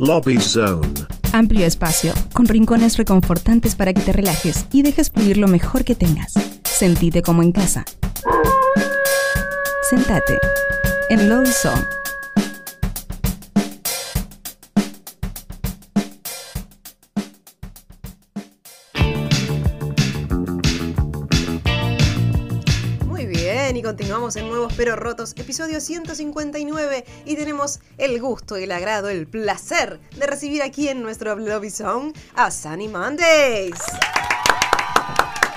Lobby Zone. Amplio espacio, con rincones reconfortantes para que te relajes y dejes fluir lo mejor que tengas. Sentite como en casa. Sentate en Lobby Zone. Nuevos Pero Rotos, episodio 159, y tenemos el gusto, el agrado, el placer de recibir aquí en nuestro Lobby Zone a Sunny Mondays.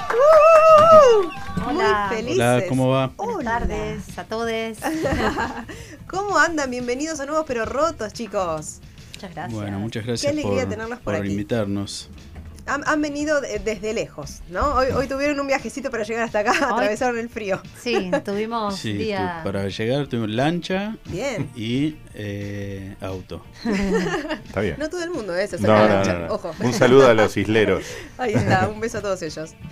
¡Uh! Hola. Muy felices. Hola, ¿cómo va? Hola. Buenas tardes a todos. ¿Cómo andan? Bienvenidos a Nuevos Pero Rotos, chicos. Muchas gracias. Bueno, muchas gracias alegría por, tenerlos por por aquí. invitarnos. Han, han venido de- desde lejos, ¿no? Hoy, hoy tuvieron un viajecito para llegar hasta acá, Hoy- atravesaron el frío. Sí, tuvimos Sí, día. tu- para llegar tuvimos lancha Bien. y eh, auto. Está bien. No todo el mundo se No, no, lancha. no, no. Ojo. Un saludo a los isleros. Ahí está, un beso a todos ellos.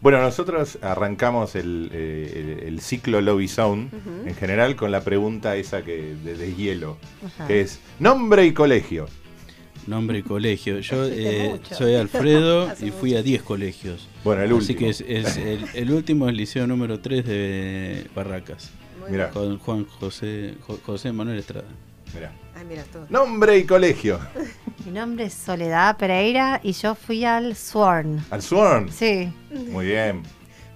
Bueno, nosotros arrancamos el, eh, el- el ciclo Lobby Ujú. en general con la pregunta esa que de, de hielo, Ajá. que es nombre y colegio. Nombre y colegio. Yo eh, soy Alfredo y fui a 10 colegios. Bueno, el Así último. que es, es el, el último es el liceo número 3 de Barracas. Mirá. Con Juan José, Jo- José Manuel Estrada. Mirá. Ay, mira, todo. Nombre y colegio. Mi nombre es Soledad Pereira y yo fui al Sworn. Al Sworn. Sí, Muy bien.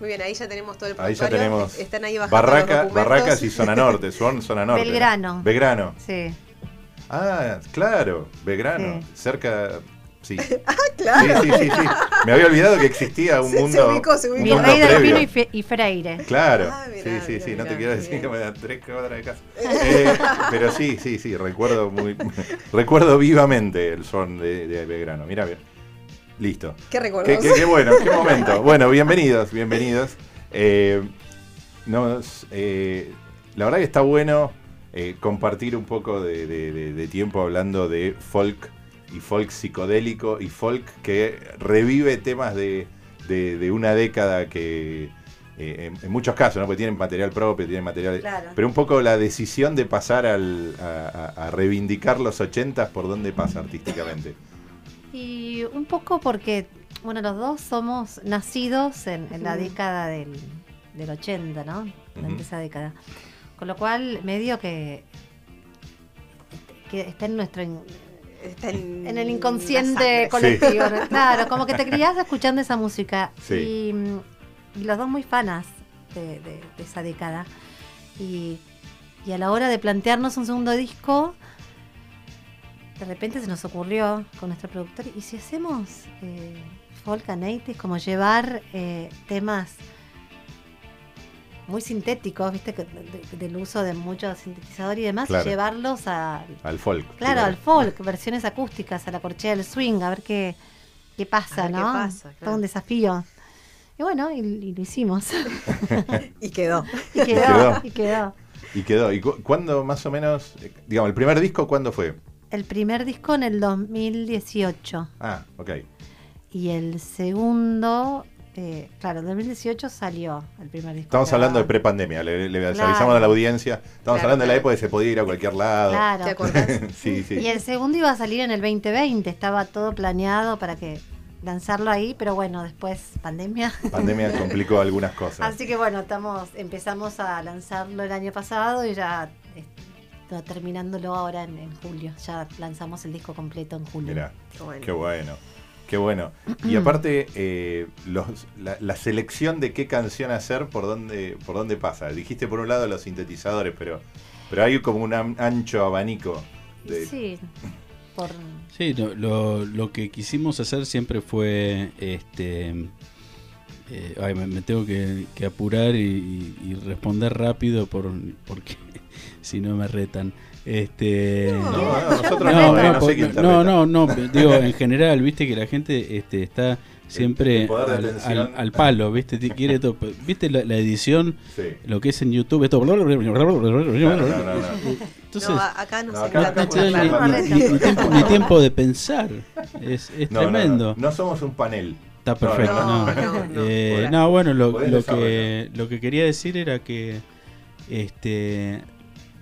Muy bien, ahí ya tenemos todo el Ahí ya tenemos Están ahí bajando Barraca. Barracas y Zona Norte. Sworn, Zona Norte. Belgrano. Belgrano. sí. Ah, claro. Belgrano. Sí. Cerca. Sí. Ah, claro. Sí, sí, sí, sí. Me había olvidado que existía un Se- se mundo. ubicó, se ubicó. mundo Virrey del. Pino y, Fe- y Freire. Claro, Ah, mirá, sí, sí, mirá, sí, no te mirá, quiero decir que me dan tres cuadras de casa. Eh, pero sí, sí, sí, recuerdo muy, recuerdo vivamente el son de, de Belgrano. Mira, bien. Listo. ¿Qué recuerdos? Qué, qué- qué bueno, qué momento. Bueno, bienvenidos, bienvenidos. Eh, nos, eh, la verdad que está bueno eh, compartir un poco de, de- de- de tiempo hablando de folk y folk psicodélico y folk que revive temas de, de- de una década que eh, en, en muchos casos, ¿no? porque tienen material propio, tienen material... Claro. Pero un poco la decisión de pasar al- a, reivindicar los ochentas, ¿por dónde pasa artísticamente? Y un poco porque, bueno, los dos somos nacidos en, en la década del, del 80, ¿no? Durante Ujú. esa década. Con lo cual, medio que, que está en nuestro Está en, en el inconsciente colectivo. ¿no? Claro, como que te criás escuchando esa música. Sí. Y, mm, y los dos muy fanas de, de- de esa década. Y, y a la hora de plantearnos un segundo disco, de repente se nos ocurrió con nuestro productor, ¿y si hacemos eh, folk and 80s? Como llevar eh, temas muy sintéticos, ¿viste? que- de- del uso de muchos sintetizadores y demás, Claro. y llevarlos a, Al folk. Claro, al folk, versiones acústicas, a la corchea del swing, a ver qué, qué pasa, qué ¿no? pasa, claro. Todo un desafío. Y bueno, y, y lo hicimos. Y quedó. y quedó, quedó. y quedó. Y quedó. ¿Y cu- cuándo más o menos, eh, digamos, el primer disco cuándo fue? El primer disco en el 2018 Ah, ok. y el segundo, eh, claro, en 2018 salió el primer disco. Estamos hablando de prepandemia, le, le Claro. avisamos a la audiencia. Estamos Claro, hablando de la época que se podía ir a cualquier lado. Claro. ¿Te acordás? sí, sí. Y el segundo iba a salir en el 2020, estaba todo planeado para que lanzarlo ahí, pero bueno, después pandemia. Pandemia complicó algunas cosas. Así que bueno, estamos, empezamos a lanzarlo el año pasado y ya está terminándolo ahora en, en julio. Ya lanzamos el disco completo en julio. Mirá, Qué bueno. qué bueno. Qué bueno. Y aparte, eh, los- la, la selección de qué canción hacer, por dónde, por dónde pasa. Dijiste por un lado los sintetizadores, pero, pero hay como un ancho abanico. De, Sí, por, Sí, lo, lo- lo que quisimos hacer siempre fue, este, eh, ay, me, me tengo que, que apurar y, y responder rápido por, porque si no me retan. Este, No, No, no, nosotros no, no, no, por- no, no, no, digo, en general, viste que la gente este, está siempre al, al- al palo, viste, quiere todo, viste la, la edición, Sí. lo que es en YouTube, esto, No, no, no, no. entonces acá No, charlar. ni, tiempo, de pensar, es, es No, no, no. tremendo. No, somos un panel. Está perfecto. no, No, no, no. Eh, no, bueno, lo, que, lo que quería decir era que este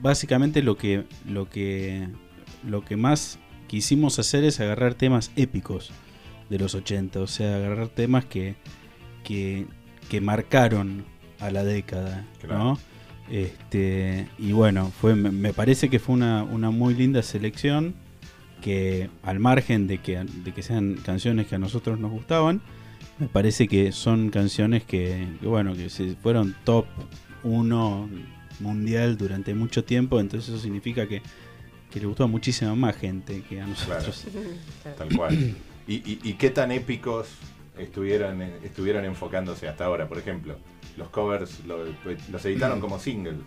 básicamente lo que lo que lo que más quisimos hacer es agarrar temas épicos de los 80, o sea, agarrar temas que, que, que marcaron a la década, Claro. ¿no? Este, y bueno, fue, me- me parece que fue una, una muy linda selección que al margen de que, de que sean canciones que a nosotros nos gustaban, me parece que son canciones que, que, bueno, que se fueron top 1 mundial durante mucho tiempo, entonces eso significa que, que le gustó a muchísima más gente que a nosotros. Tal cual. ¿Y, y, y qué tan épicos estuvieron, estuvieron enfocándose hasta ahora? Por ejemplo, los covers lo- los editaron como single.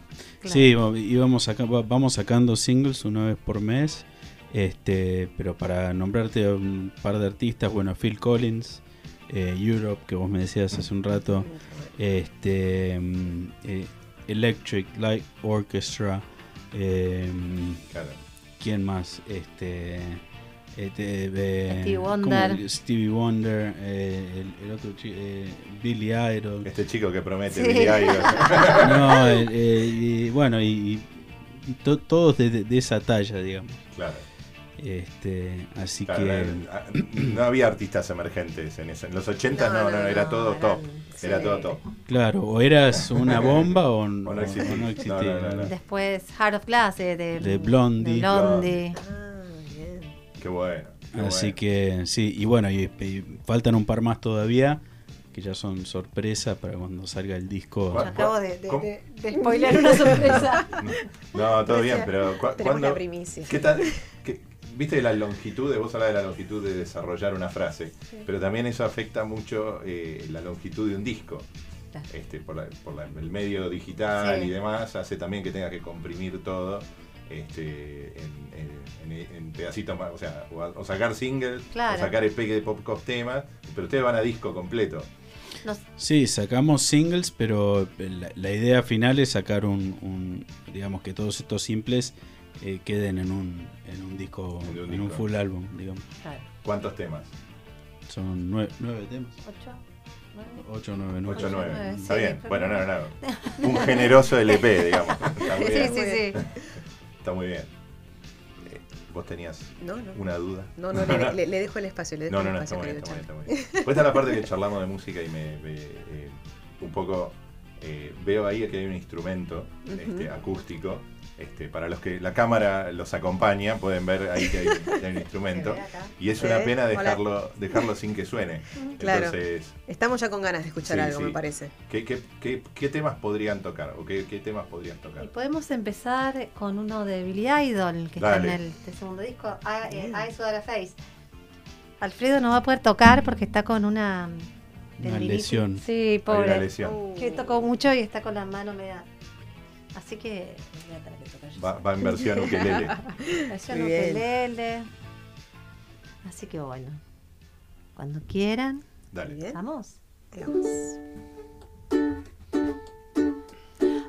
Sí, va- íbamos saca- vamos sacando singles una vez por mes. Este, pero para nombrarte a un par de artistas, bueno, Phil Collins, eh, Europe, que vos me decías hace un rato, este, mm, eh, Electric Light Orchestra, eh, Claro. ¿quién más? Este, este, eh, Stevie. Wonder. Stevie Wonder, eh, el, el otro eh, Billy Idol. Este chico que promete Sí. Billy Idol. No, eh, eh, y bueno, y, y- y to- todos de, de- de esa talla, digamos. Claro. Este, así Claro, que no había artistas emergentes en ese. En los 80 no, No, no, no, era todo top. sí. Era todo top. claro, o eras una bomba o, no existía. no No, existía. no, no, no. Después Heart of Glass eh, de, De Blondie. de Blondie. Ah, bien. Qué bueno. qué Así bueno. que sí, y bueno, y, y faltan un par más todavía, que ya son sorpresa para cuando salga el disco. Acabo de, de, ¿Cómo? de- de spoilear una sorpresa. No, todo bien, pero cu- Tenemos ¿cuándo? la primicia. ¿Qué tal? qué- ¿Viste la longitud? de- Vos hablás de la longitud de desarrollar una frase, pero también eso afecta mucho eh, la longitud de un disco. Claro. Este, por, la- por la- el medio digital Sí. y demás, hace también que tengas que comprimir todo este, en, en- en- en pedacitos más, o sea, o, a- o sacar singles, Claro. o sacar EP de pop temas, pero ustedes van a disco completo. Nos- Sí, sacamos singles, pero la, la idea final es sacar un, un- digamos que todos estos simples eh, queden en un, en un disco, En un en un disco. full álbum, digamos. claro, ¿Cuántos temas? Son nueve, nueve temas. ocho, nueve. Ocho, nueve, nueve. 8 o 9. nueve, Está sí, bien. Bueno, no, no. no. Un generoso LP, digamos. Está muy Sí, bien. sí, sí. Está muy bien. Eh, ¿Vos tenías No, no. una duda? No, no, le, le- le dejo el espacio. Le dejo No, no, el no, está espacio, muy bien, querido está muy bien, está muy bien. Pues esta es la parte que charlamos de música y me, me, eh, un poco eh, veo ahí que hay un instrumento este, acústico. Este, para los que la cámara los acompaña, pueden ver ahí que hay, que hay un instrumento. Y es una pena dejarlo, dejarlo sin que suene. Claro. Entonces, Estamos ya con ganas de escuchar Sí, algo, sí. me parece. ¿qué, qué, qué, qué temas podrían tocar? ¿O qué, qué temas podrían Y tocar? podemos empezar con uno de Billy Idol, que está en el segundo disco, I- eh, Eyes Without a Face. Alfredo no va a poder tocar porque está con una... Lesión. Sí, pobre. lesión. Que tocó mucho y está con la mano media... Así que voy a tener que tocar yo Va, va en versión ukelele. Versión ukelele. Así que bueno, cuando quieran, Dale. vamos. Veamos.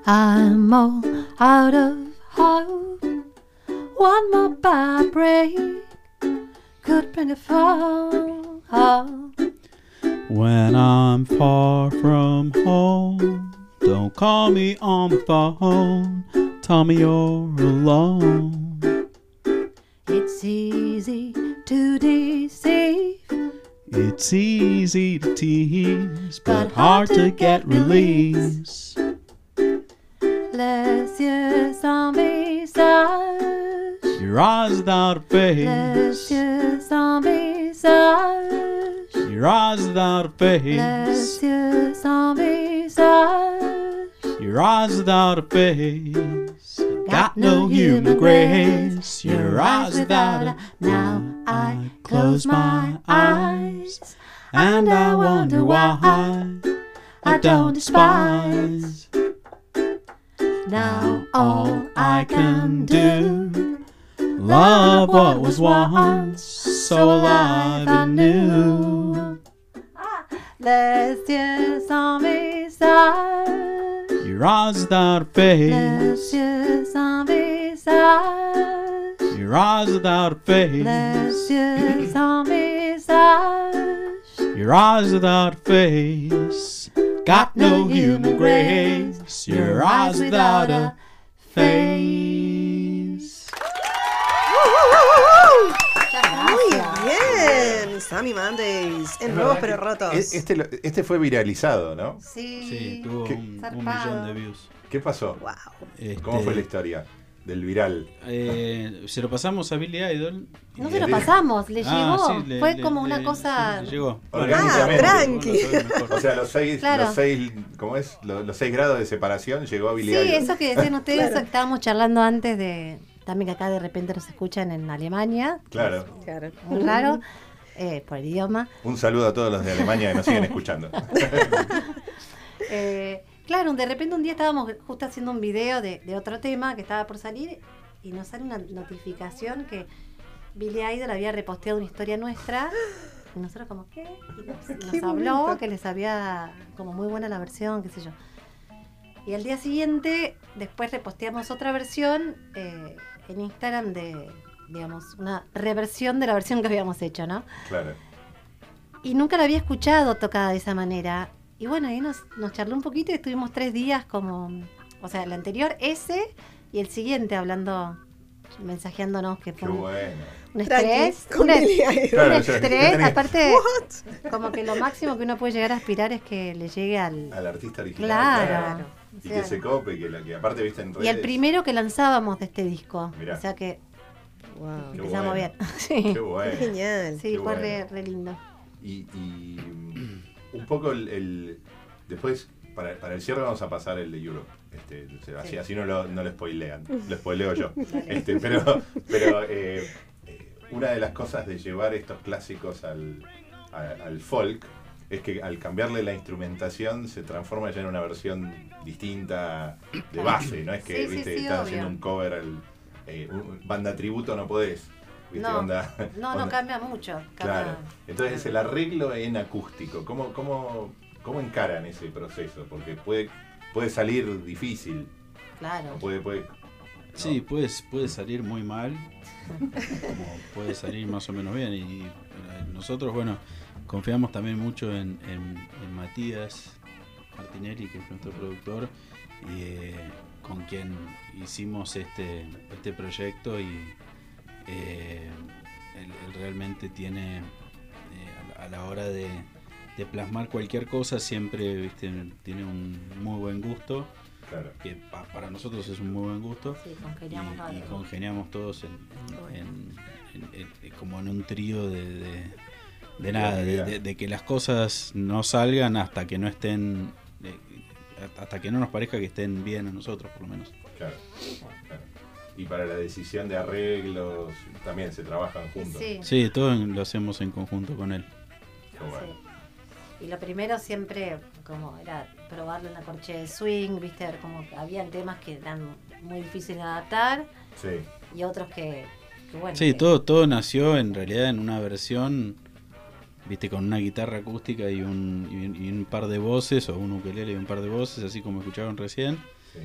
I'm all out of hope. One more bad break could bring a fall. When I'm far from home, don't call me on the phone. Tell me you're alone. It's easy to deceive. It's easy to tease, but hard to get release. Les yeux sans visage. Your eyes without a Les face. yeux sans visage. Your eyes without a Les face. yeux sans visage. Your eyes without a face. Got no human grace. Your eyes without a. Now I close my eyes and I wonder why I don't despise. Now all I can do Love what was once so alive and new. Les yeux sans visage. Your eyes without a Les face. yeux sans visage. Your eyes without a face. Les yeux sans visage. Your eyes without a face. Got no human grace. Your eyes without a face. Sammy Mondays, en nuevos pero rotos. e- Este, lo- este fue viralizado, ¿no? Sí. Sí, tuvo ¿Qué? un, un Zarpado. millón de views. ¿Qué pasó? Wow. Este, ¿Cómo fue la historia del viral? eh, se lo pasamos a Billy Idol. No se lo pasamos, le Ah, llegó. sí, le- Fue le- como una le- cosa. sí, le llegó. Orgánicamente. Ah, tranqui. Mejor. O sea, los seis, Claro. los seis, ¿cómo es? Los, los seis grados de separación llegó a Billy Sí, Idol. eso que decían ustedes, Claro. que estábamos charlando antes de. También que acá de repente nos escuchan en Alemania, Claro. Claro. muy raro, eh, por el idioma. Un saludo a todos los de Alemania que nos siguen escuchando. Eh, claro, de repente un día estábamos justo haciendo un video de, de otro tema que estaba por salir y nos sale una notificación que Billy Idol había reposteado una historia nuestra. Y nosotros como, ¿qué? Y nos, habló bonito. que les había como muy buena la versión, qué sé yo. Y al día siguiente, después reposteamos otra versión eh, en Instagram de, digamos, una reversión de la versión que habíamos hecho, ¿no? Claro. Y nunca la había escuchado tocada de esa manera. Y bueno, ahí nos, nos charló un poquito y estuvimos tres días como, o sea, el anterior, ese, y el siguiente hablando, mensajeándonos que Qué fue un, bueno. un estrés. un, Idol. Claro, un ya- ya estrés, aparte, como que lo máximo que uno puede llegar a aspirar es que le llegue al... Al artista original. Claro. O Y sea, que se cope, que, la, que aparte viste en redes. y el primero que lanzábamos de este disco. Mirá. O sea que Wow. Qué empezamos bueno. bien. sí, Qué bueno. Genial. sí Qué fue bueno. re, re lindo. Y, y, mm, un poco el, el- después, para, para el cierre vamos a pasar el de Europe. Este, así, Sí. así no lo, no lo spoilean, lo spoileo yo. Este, pero pero eh, eh, una de las cosas de llevar estos clásicos al, a- al folk es que al cambiarle la instrumentación se transforma ya en una versión distinta de base, no es que Sí, viste, sí, obvio. haciendo un cover al eh, un- banda tributo no podés. ¿viste? No, Onda- No, no cambia mucho. cambia- Claro. Entonces el arreglo en acústico, ¿cómo, cómo, cómo encaran ese proceso? Porque puede, puede salir difícil, Claro. o puede, puede ¿no? Sí, puede, puede salir muy mal, como puede salir más o menos bien. Y eh, nosotros, bueno, confiamos también mucho en, en- en Matías Martinelli, que es nuestro productor, y, eh, con quien hicimos este, este proyecto y eh, él, él realmente tiene, eh, a, la, hora de, de plasmar cualquier cosa, siempre ¿viste? tiene un muy buen gusto Claro. que pa- para nosotros es un muy buen gusto Sí, y, congeniamos y bárbaro. congeniamos todos en, en- Bueno. en- en- en- como en un trío de, de, nada, de, creatividad. de- de que las cosas no salgan hasta que no estén, eh, hasta que no nos parezca que estén bien a nosotros por lo menos. Claro, claro. Y para la decisión de arreglos también se trabajan juntos. Sí. Sí, todo lo hacemos en conjunto con él. Qué bueno. Sí. Y lo primero siempre como era probarlo en la corche de swing, viste, ver como habían temas que eran muy difíciles de adaptar Sí, y otros que, que bueno. Sí, que- todo, todo nació en realidad en una versión, viste, con una guitarra acústica y un, y un, y un par de voces, o un ukelele y un par de voces, así como escucharon recién. sí.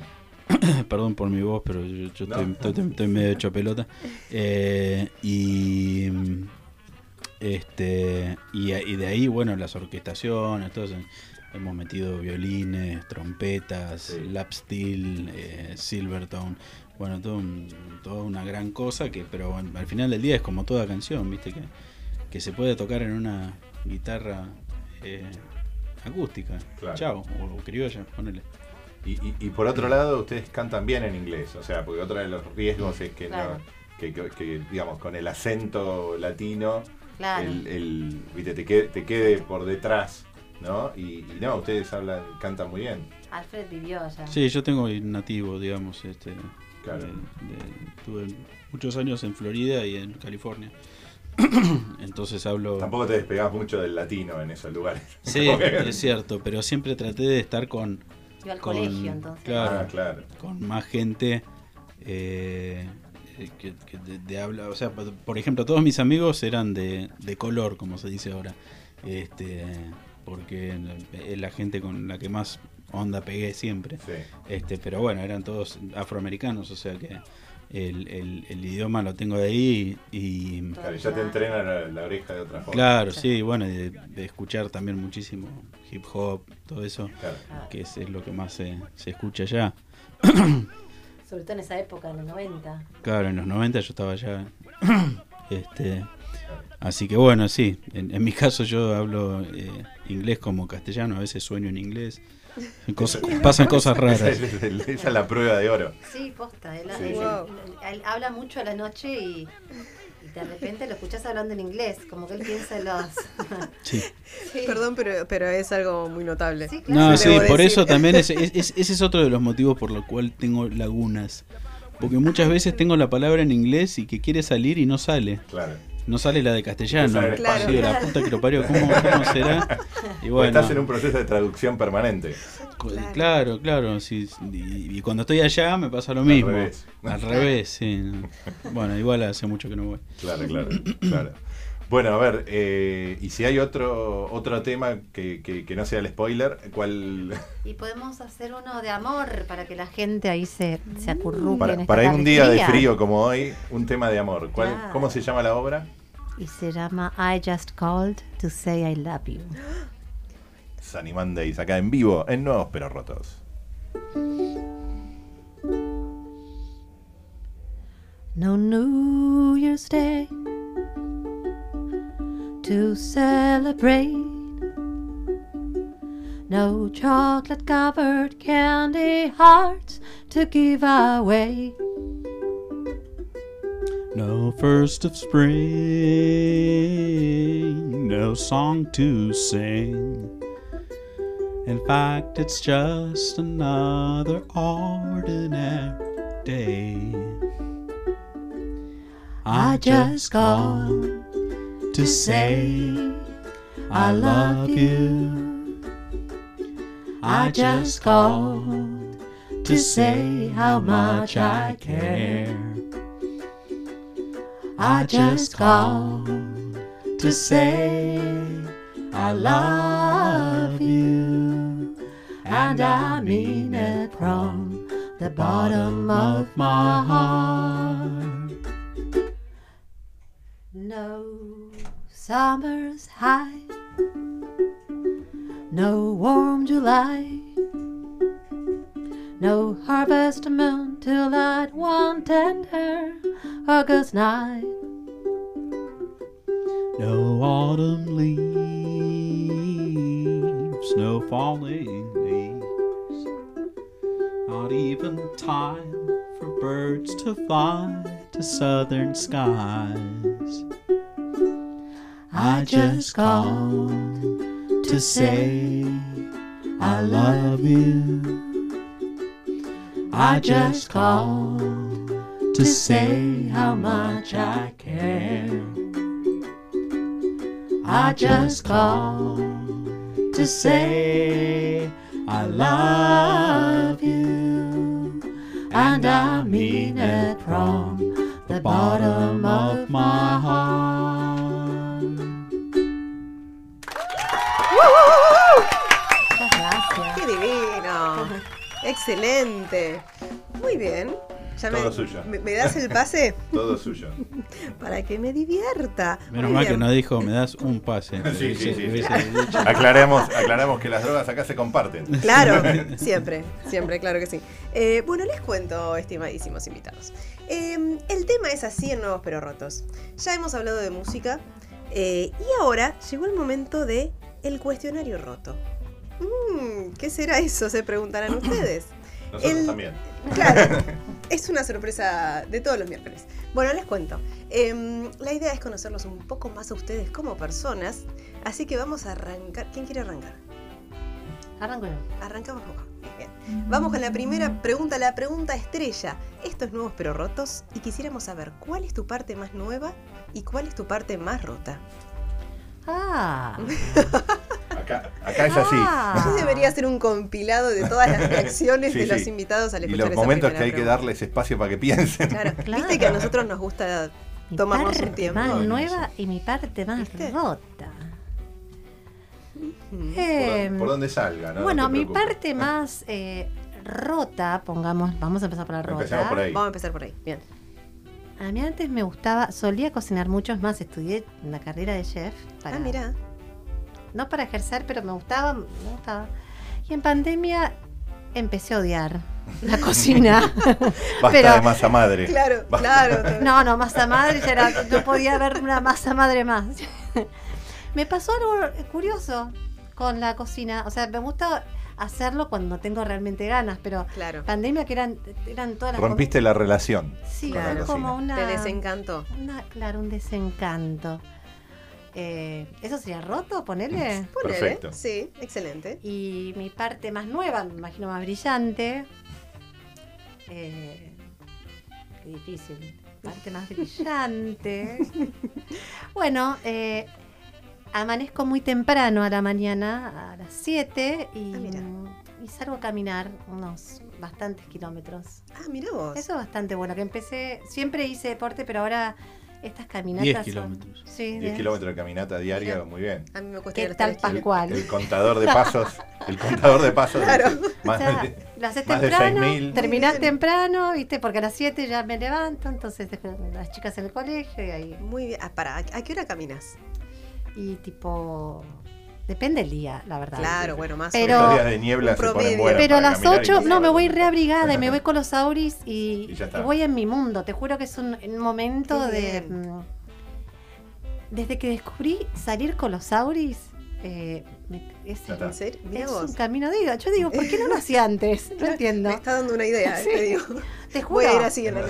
Perdón por mi voz, pero yo, yo No. estoy, estoy- estoy medio hecho pelota. Eh, y este y, y de ahí, bueno, las orquestaciones, todo eso. Hemos metido violines, trompetas, Sí. lap steel, eh, silvertone. Bueno, todo un- toda una gran cosa que, pero bueno, al final del día es como toda canción, viste, que, que se puede tocar en una guitarra eh, acústica. Claro. Chao, o, o criolla, ponele. Y, y- y por otro lado, ustedes cantan bien en inglés, o sea, porque otro de los riesgos es que, no- que, que- que, digamos, con el acento latino, Claro. el, el- viste, te, quede, te quede por detrás, ¿no? Y, y no, ustedes hablan, cantan muy bien. Alfred vivió allá. Sí, yo tengo nativo, digamos, este, Claro. de- de- tuve muchos años en Florida y en California. Entonces hablo... Tampoco te despegás mucho del latino en esos lugares. Sí, es cierto, pero siempre traté de estar con, Iba al con- colegio entonces. claro. Ah, claro. con más gente eh, que, que de, de habla, o sea, por por ejemplo, todos mis amigos eran de, de color, como se dice ahora, este, porque es la gente con la que más onda pegué siempre. Sí. Este, pero bueno, eran todos afroamericanos, o sea que el, el- el idioma lo tengo de ahí y, Claro, ya te entrenan la, la oreja de otra forma. claro, sí, bueno, de, de escuchar también muchísimo hip hop, todo eso, Claro. Que es, es lo que más se, se escucha allá. sobre todo en esa época, en los 90. Claro, en los 90 yo estaba allá. este, Así que bueno, sí, en, en mi caso yo hablo eh, inglés como castellano, a veces sueño en inglés. Cosas- pasan cosas raras. es, esa es la prueba de oro. Sí, posta. Él, Sí, él- sí. él- habla mucho a la noche y, y de repente lo escuchás hablando en inglés, como que él piensa en los... Sí. Sí. Perdón, pero, pero es algo muy notable. Sí, claro. No, sí, por decir. eso también es, es- es- ese es otro de los motivos por lo cual tengo lagunas. Porque muchas veces tengo la palabra en inglés y que quiere salir y no sale. Claro. No sale la de castellano. Sale Claro. Sí, de la puta que lo parió, ¿cómo, cómo será? Y bueno, estás en un proceso de traducción permanente. Claro. claro, claro. sí, y, y cuando estoy allá me pasa lo mismo. revés. Al revés, sí. Bueno, igual hace mucho que no voy. Claro, claro, claro. Bueno, a ver, eh, y si hay otro otro tema que, que- que no sea el spoiler, ¿cuál? Y podemos hacer uno de amor para que la gente ahí se, se acurruque en Para, esta para ir un día de frío como hoy, un tema de amor. ¿Cuál, Claro. ¿Cómo se llama la obra? Y se llama I Just Called to Say I Love You. Sunny Mondays, acá en vivo, en Nuevos Pero Rotos. No New Year's Day to celebrate. No chocolate covered candy hearts to give away. No first of spring, no song to sing. In fact, it's just another ordinary day. I just called to say I love you. I just called to say how much I care. I just called to say I love you, and I mean it from the bottom of my heart. No summer's high, no warm July, no harvest moon till that one tender August night. No autumn leaves, no falling leaves, not even time for birds to fly to southern skies. I just called to say I love you. I just called to say how much I care. I just called to say I love you, and I mean it from the bottom ¡Excelente! Muy bien. ¿Ya Todo me, suyo. me- me das el pase? Todo suyo. Para que me divierta. Menos Muy mal que no dijo, me das un pase. Sí, sí, sí. Dicho, Aclaremos, aclaramos que las drogas acá se comparten. Claro, siempre, siempre, claro que sí. Eh, bueno, les cuento, estimadísimos invitados. Eh, el tema es así en Nuevos Pero Rotos. Ya hemos hablado de música eh, y ahora llegó el momento de el cuestionario roto. Mm, ¿Qué será eso? Se preguntarán ustedes. Nosotros El- también. Claro, es una sorpresa de todos los miércoles. Bueno, les cuento. Em, la idea es conocerlos un poco más a ustedes como personas, así que vamos a arrancar. ¿Quién quiere arrancar? Arranco yo. Arrancamos Juan. Bien. Vamos con la primera pregunta, la pregunta estrella. Esto es Nuevos pero Rotos y quisiéramos saber cuál es tu parte más nueva y cuál es tu parte más rota. Ah, Acá, acá es así. Ah. Yo debería hacer un compilado de todas las reacciones Sí, de los sí. invitados al Y escuchar los esa momentos que hay que pregunta. darles espacio para que piensen. Claro. Claro. Viste que a nosotros nos gusta mi tomarnos un parte tiempo. más nueva y mi parte más ¿Viste? rota. Mm. Por, Eh, don- por donde salga, ¿no? bueno, No mi parte más eh, rota, pongamos, vamos a empezar por la rota. Por ahí. Vamos a empezar por ahí. Bien. A mí antes me gustaba, solía cocinar mucho, es más, estudié una carrera de chef. Para, Ah, mira. No para ejercer, pero me gustaba, me gustaba. Y en pandemia empecé a odiar la cocina. Basta Pero- de masa madre. Claro, Basta. claro. No, no, masa madre, ya era- no podía haber una masa madre más. me pasó algo curioso con la cocina. O sea, me gusta hacerlo cuando tengo realmente ganas, pero Claro. pandemia que eran, eran todas las Rompiste la relación. Sí, con la era cocina. como una. Te desencantó. una- claro, un desencanto. Eh, ¿Eso sería roto? Ponerle. Ponele. Perfecto. Sí, excelente. Y mi parte más nueva, me imagino más brillante. eh, qué difícil. Parte más brillante. bueno, eh, amanezco muy temprano a la mañana, a las 7, y, Ah, y salgo a caminar unos bastantes kilómetros. Ah, mira vos. Eso es bastante bueno, que empecé, siempre hice deporte, pero ahora estas caminatas 10 son- kilómetros. Sí, 10 de- kilómetros de caminata diaria, Bien. muy bien. A mí me cuesta ¿Qué tal. Pascual? El contador de pasos, el contador de pasos. Claro. O más sea, de- lo haces más de temprano, 6.000. terminás bien. temprano, ¿viste? Porque a las 7 ya me levanto, entonces las chicas en el colegio y ahí. Muy bien. Ah, para, ¿a a qué hora caminas? Y tipo. Depende del día, la verdad. Claro, bueno, más Pero- o días de niebla se ponen Pero a las caminar y 8, no me voy reabrigada y me voy con los auris y, voy en mi mundo. Te juro que es un, un momento de. mm, Desde que descubrí salir con los auris, eh, es, un camino de ida. Yo digo, ¿por qué no lo hacía antes? No entiendo. Me está dando una idea, eh, Sí. te digo. Te Voy juro. a ir así en la.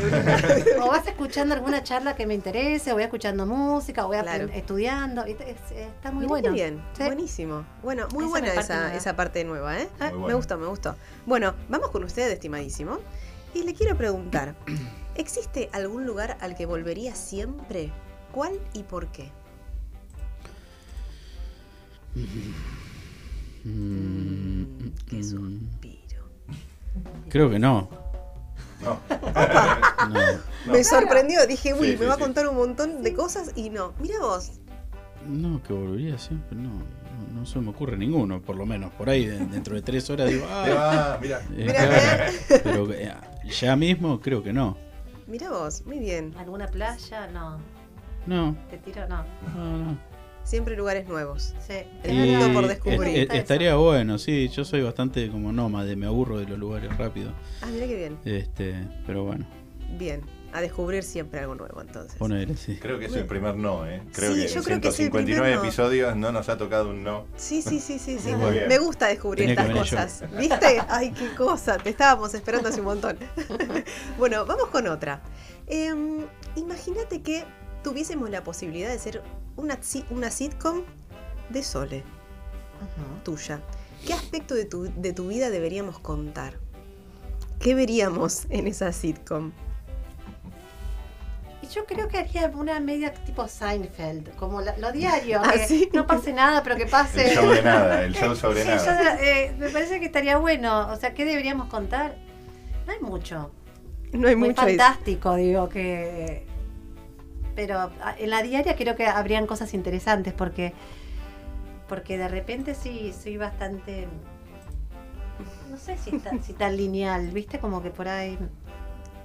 O vas escuchando alguna charla que me interese, o voy escuchando música, o voy Claro. estudiando. está muy Mirá bueno. bien, Sí. buenísimo. Bueno, muy Esa buena parte esa, esa parte nueva, ¿eh? Ah, Me gustó, me gustó. Bueno, vamos con usted, estimadísimo. Y le quiero preguntar, ¿existe algún lugar al que volvería siempre? ¿Cuál y por qué? Mm, qué mm, suspiro. creo que no. No. No, Me sorprendió, dije, uy, Sí, me sí, va a contar un montón de cosas y no. Mira vos, no, que volvería siempre, no, no. no se me ocurre ninguno, por lo menos. Por ahí, de- dentro de tres horas, digo, ah, Ah, mira. eh. Pero eh, ya mismo creo que no. mira vos, muy bien. ¿Alguna playa? No. No, ¿Te tiro? No. no, no. Siempre lugares nuevos. Sí. El Y mundo por descubrir. est- estaría bueno, sí. Yo soy bastante como nómade, me aburro de los lugares rápido. Ah, mira qué bien. Este, pero bueno, Bien, a descubrir siempre algo nuevo entonces. ponele, sí. Creo que es el primer no, ¿eh? Creo Sí, que yo en creo que es el 159 primer no. episodios no nos ha tocado un no. Sí, sí, sí, sí, sí. Muy bien. Me gusta descubrir Tenía estas cosas. ¿Viste? Ay, qué cosa. Te estábamos esperando hace un montón. bueno, vamos con otra. Em, Imagínate que tuviésemos la posibilidad de ser una, una sitcom de Sole, tuya. ¿Qué aspecto de tu, de tu vida deberíamos contar? ¿Qué veríamos en esa sitcom? Y yo creo que haría una media tipo Seinfeld, como la- lo diario, Ah, que ¿sí? no pase nada, pero que pase. El show de nada, el show sobre Sí, nada. yo, eh, me parece que estaría bueno. O sea, ¿qué deberíamos contar? No hay mucho. No hay Muy mucho fantástico, digo que. Pero a- en la diaria creo que habrían cosas interesantes porque. Porque de repente sí soy bastante. No sé si, está, si tan lineal, ¿viste? Como que por ahí.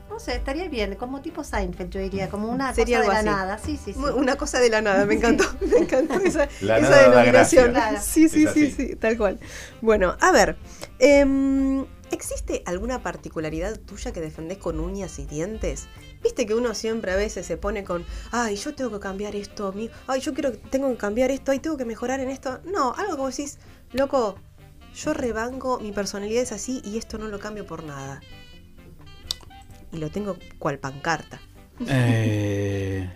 No sé, estaría bien, como tipo Seinfeld, yo diría, como una Sería cosa de la así. nada. Sí, sí, sí. Una cosa de la nada, me encantó, me encantó esa, La esa nada da denominación. Claro. Sí, sí, Es sí, sí, tal cual. Bueno, a ver, em, ¿existe alguna particularidad tuya que defendés con uñas y dientes? Viste que uno siempre a veces se pone con, ay, yo tengo que cambiar esto, mi- ay, yo quiero, tengo que cambiar esto, ay, tengo que mejorar en esto. No, algo como decís, loco, yo rebanco, mi personalidad es así y esto no lo cambio por nada. Y lo tengo cual pancarta. Eh,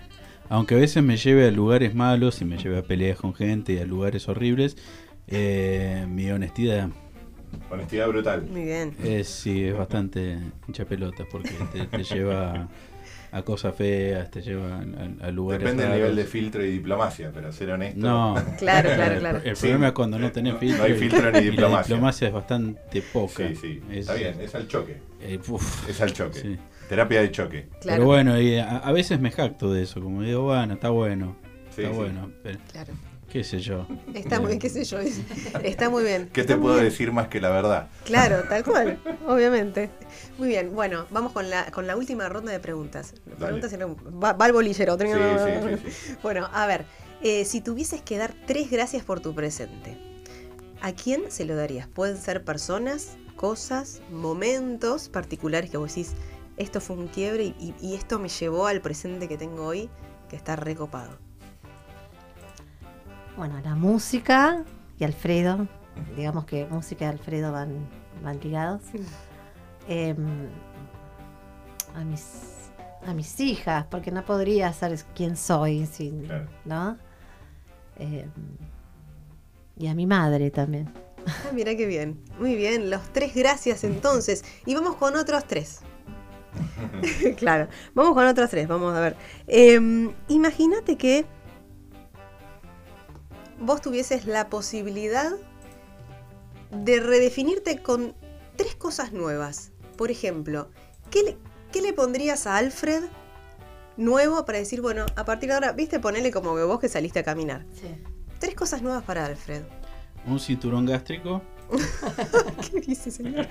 aunque a veces me lleve a lugares malos y me lleve a peleas con gente y a lugares horribles, eh, mi honestidad Honestidad brutal. Muy bien. es, sí, es bastante hincha pelotas porque te, te lleva a cosas feas, te lleva a, a lugares Depende del nivel de filtro y diplomacia, pero ser honesto. No, Claro, claro, claro. El, Sí. problema es cuando no tenés filtro. No hay y- filtro ni y la diplomacia. diplomacia es bastante poca. Sí, sí. Es- Está bien, es al choque. eh, uf, Es al choque. sí. Terapia de choque. Claro. Pero bueno, y a, a veces me jacto de eso, como digo, bueno, está bueno, Sí, está sí. bueno, pero Claro. Qué sé yo. Está muy bien, qué sé yo. es- Está muy bien. ¿Qué te puedo bien. decir más que la verdad? Claro, tal cual, obviamente. Muy bien, bueno, vamos con la, con la última ronda de preguntas. Preguntas en- va, va el bolillero. Sí, sí, sí, sí. Bueno, a ver, eh, si tuvieses que dar tres gracias por tu presente, ¿a quién se lo darías? Pueden ser personas cosas, momentos particulares que vos decís, esto fue un quiebre y, y- y esto me llevó al presente que tengo hoy, que está recopado. Bueno, la música y Alfredo. Digamos que música y Alfredo van, van ligados. Em, a mis a mis hijas, porque no podría ser quien soy sin, Claro. ¿no? Em, y a mi madre también. Ah, mira qué bien. Muy bien, los tres gracias entonces. Y vamos con otros tres. claro, vamos con otros tres, vamos a ver. Em, Imagínate que vos tuvieses la posibilidad de redefinirte con tres cosas nuevas. Por ejemplo, ¿qué le, qué le pondrías a Alfred nuevo para decir, bueno, a partir de ahora, viste, ponele como que vos que saliste a caminar? Tres cosas nuevas para Alfred. Un cinturón gástrico. ¿Qué dice, señor?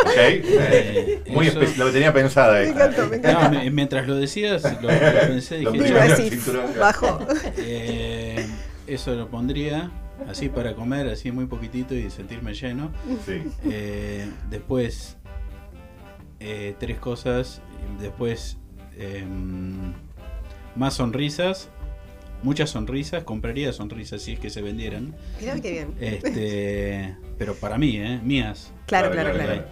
Ok. eh, Muy eso- lo tenía pensada Me encantó, me encantó. No, mientras lo decías, lo, lo pensé, Lo dije, mismo. Iba "Che, así, cinturón. bajo. eh, eso lo pondría así para comer, así muy poquitito y sentirme lleno. Sí. Eh, después, eh, tres cosas. Después, em, más sonrisas. Muchas sonrisas. Compraría sonrisas si es que se vendieran. Mirá qué bien. Este, pero para mí, ¿eh? Mías. Claro, claro, claro.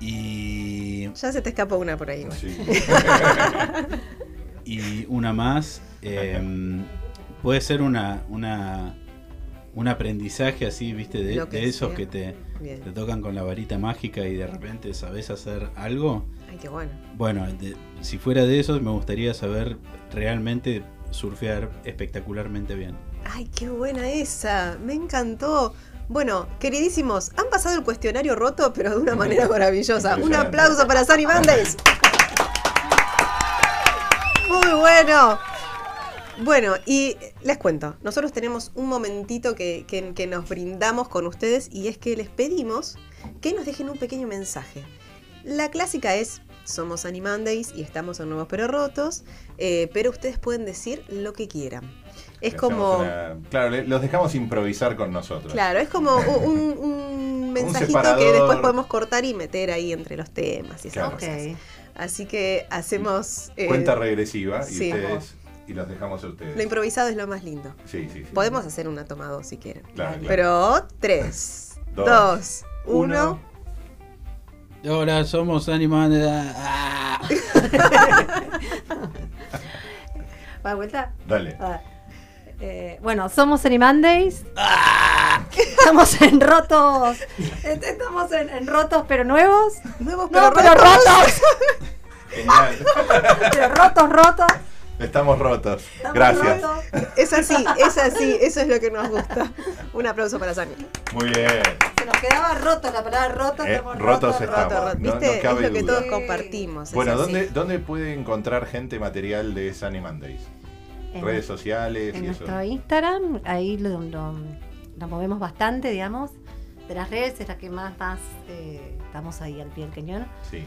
Y, Ya se te escapa una por ahí. Sí. y una más. em, puede ser una, una, un aprendizaje así, viste, de, Lo que de esos sea. que te, te tocan con la varita mágica y de repente sabes hacer algo. Ay, qué bueno. Bueno, de- si fuera de esos, me gustaría saber realmente surfear espectacularmente bien. Ay, qué buena esa. Me encantó. Bueno, queridísimos, han pasado el cuestionario roto, pero de una manera maravillosa. Un aplauso para Sunny Bandes. Muy bueno. Bueno, y les cuento, nosotros tenemos un momentito que, que- que nos brindamos con ustedes y es que les pedimos que nos dejen un pequeño mensaje. La clásica es, somos Animandays y estamos en Nuevos Pero Rotos, eh, pero ustedes pueden decir lo que quieran. Es como... una- Claro, le- los dejamos improvisar con nosotros. Claro, es como un, un mensajito que después podemos cortar y meter ahí entre los temas y esas Claro. Así que hacemos... eh, Cuenta regresiva y sí. ustedes y los dejamos a ustedes. lo improvisado es lo más lindo. Sí, sí, sí. Podemos hacer una toma dos si quieren. Claro, claro. Pero tres, Dos, dos, uno. Ahora somos animales. Ah. ¿Va de vuelta? Dale. Ah, eh, bueno, somos Animandays. Estamos en rotos. Est- Estamos en, en rotos pero nuevos. Nuevos No, pero pero rotos. rotos. Genial. Pero rotos, rotos. Estamos rotos. Estamos Gracias. rotos. Es así, es así, eso es lo que nos gusta. Un aplauso para Sani. Muy bien. Se nos quedaba roto la palabra roto. Eh, estamos rotos rotos, estamos. Roto, roto. no- no ¿Viste? cabe es lo que duda. todos compartimos. Bueno. ¿dónde, ¿dónde puede encontrar gente material de Sunny Mondays? En- Redes sociales En y eso. nuestro Instagram, ahí lo, lo- lo movemos bastante, digamos. De las redes es la que más, más eh, estamos ahí al pie del cañón. Sí,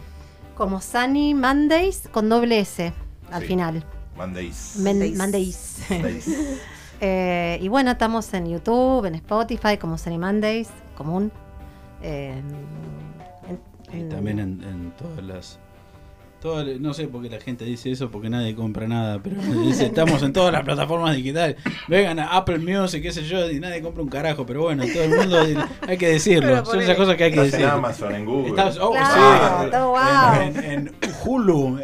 Como Sunny Mondays con doble S al Sí. final. Mondays. Men- Mondays. Mondays. Mondays. Eh, y bueno, estamos en YouTube, en Spotify, como Sunny Mondays, común. Eh, en- Y también en, en todas las. Todas- no sé por qué la gente dice eso, porque nadie compra nada, pero dice, estamos en todas las plataformas digitales. Vengan a Apple Music, qué sé yo, y nadie compra un carajo, pero bueno, todo el mundo hay que decirlo. Son esas cosas que hay que Estás en decir. Amazon, en Google, Estás- oh, Claro, sí. todo wow. En, en- en Hulu.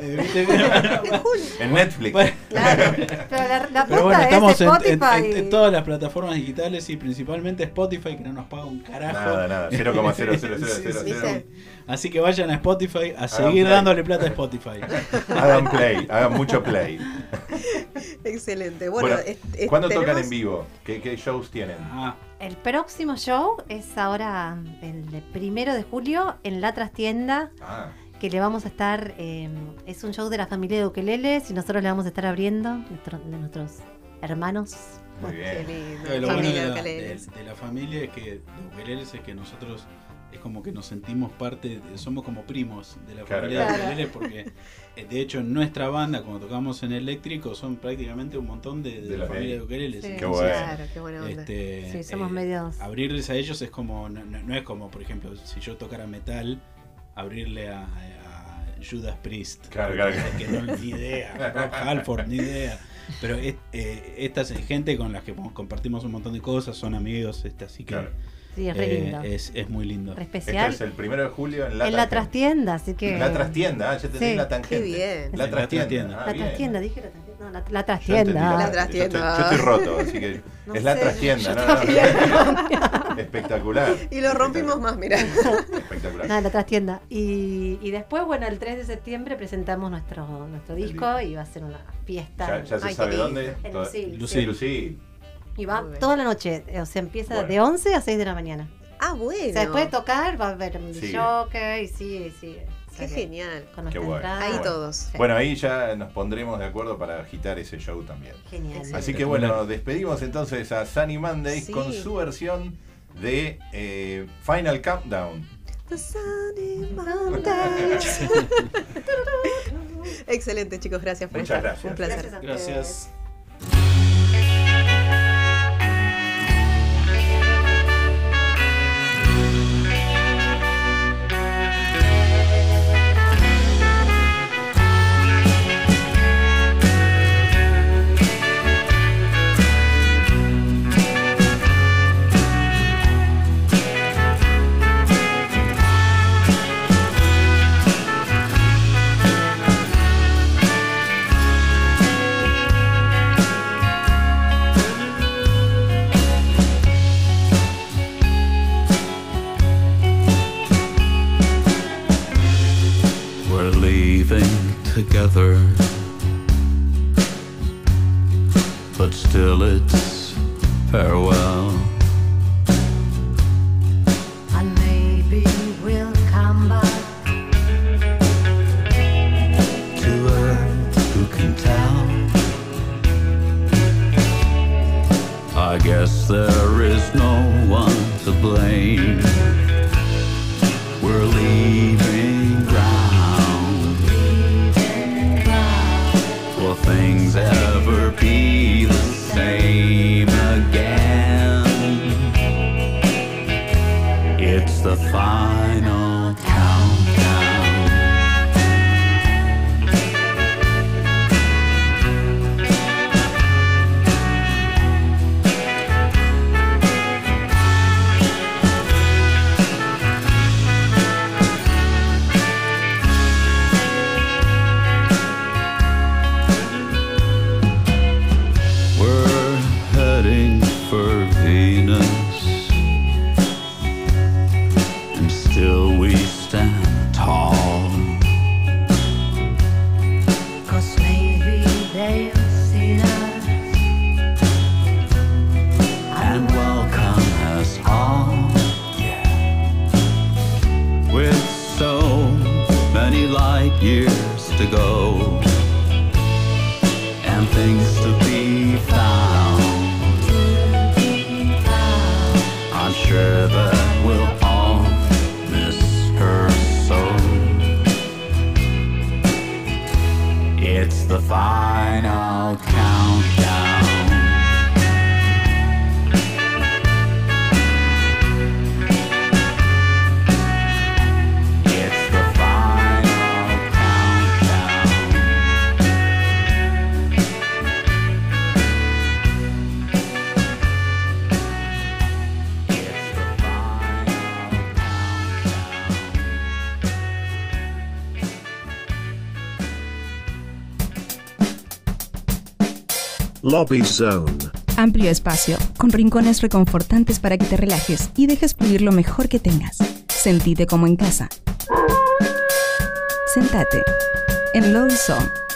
en Netflix. Bueno, Claro. Pero la, la pero bueno, estamos es en, en- Spotify. en- en todas las plataformas digitales y principalmente Spotify, que no nos paga un carajo. Nada, nada. 0,0000. Sí, sí. Así que vayan a Spotify a seguir play. dándole plata a Spotify. Hagan play, hagan mucho play. Excelente. Bueno, Bueno, es- es- ¿cuándo tocan tenemos- en vivo? ¿Qué, qué shows tienen? Ah, El próximo show es ahora el de primero de julio en la trastienda. Ah, que le vamos a estar, eh, es un show de la familia de Ukeleles y nosotros le vamos a estar abriendo nuestro- de nuestros hermanos. muy Qué bien. lindo. Eh, lo bueno Familia de de la, ukeleles. de- de la familia es que de ukeleles es que nosotros es como que nos sentimos parte, de- somos como primos de la Claro, familia claro. de ukeleles porque eh, de hecho en nuestra banda cuando tocamos en eléctrico son prácticamente un montón de, de De la la familia de ukeleles. Sí. Qué bueno. Claro, qué buena onda. este, Sí, somos eh, medios. abrirles a ellos es como no, no- no es como por ejemplo si yo tocara metal abrirle a, a Judas Priest Claro, claro, que no ni idea Rob Halford ni idea pero es- eh, esta es gente con las que compartimos un montón de cosas son amigos este, así que Claro. Sí, es re eh, lindo. es, es muy lindo Re Este especial. es el primero de julio en la en la trastienda, así que. La trastienda, ah, ya te Sí. la tangente. Qué bien. La trastienda. trastienda. ah, La trastienda, dije la trastienda. No, la, la Yo trastienda. La trastienda. Yo estoy, yo estoy roto, así que No es la trastienda, yo ¿no? Espectacular. Y lo rompimos más, mira. Espectacular. Nada, la trastienda. Y, y después, bueno, el 3 de septiembre presentamos nuestro, nuestro disco y va a ser una fiesta. Ya, ya se Ay, sabe dónde. En Lucil, Lucil. Lucil. Y va Muy bien. toda la noche, eh, o sea, empieza Bueno. de 11 a 6 de la mañana. Ah, bueno. O sea, después de tocar va a haber un Sigue. jockey, sí, sí. Qué genial. Con Qué bueno. Ahí bueno. todos. Sí. Bueno, ahí ya nos pondremos de acuerdo para agitar ese show también. Genial. Así que bueno, despedimos entonces a Sunny Mondays Sí. con su versión de eh, Final Countdown. The Sunny Mondays. Excelente, chicos. Gracias por Muchas estar. gracias. Un placer. Gracias together, but still it's farewell. And maybe we'll come back. To earth, who can tell? I guess there is no one to blame. Lobby Zone. Amplio espacio, con rincones reconfortantes para que te relajes y dejes fluir lo mejor que tengas. Sentite como en casa. Sentate en Lobby Zone.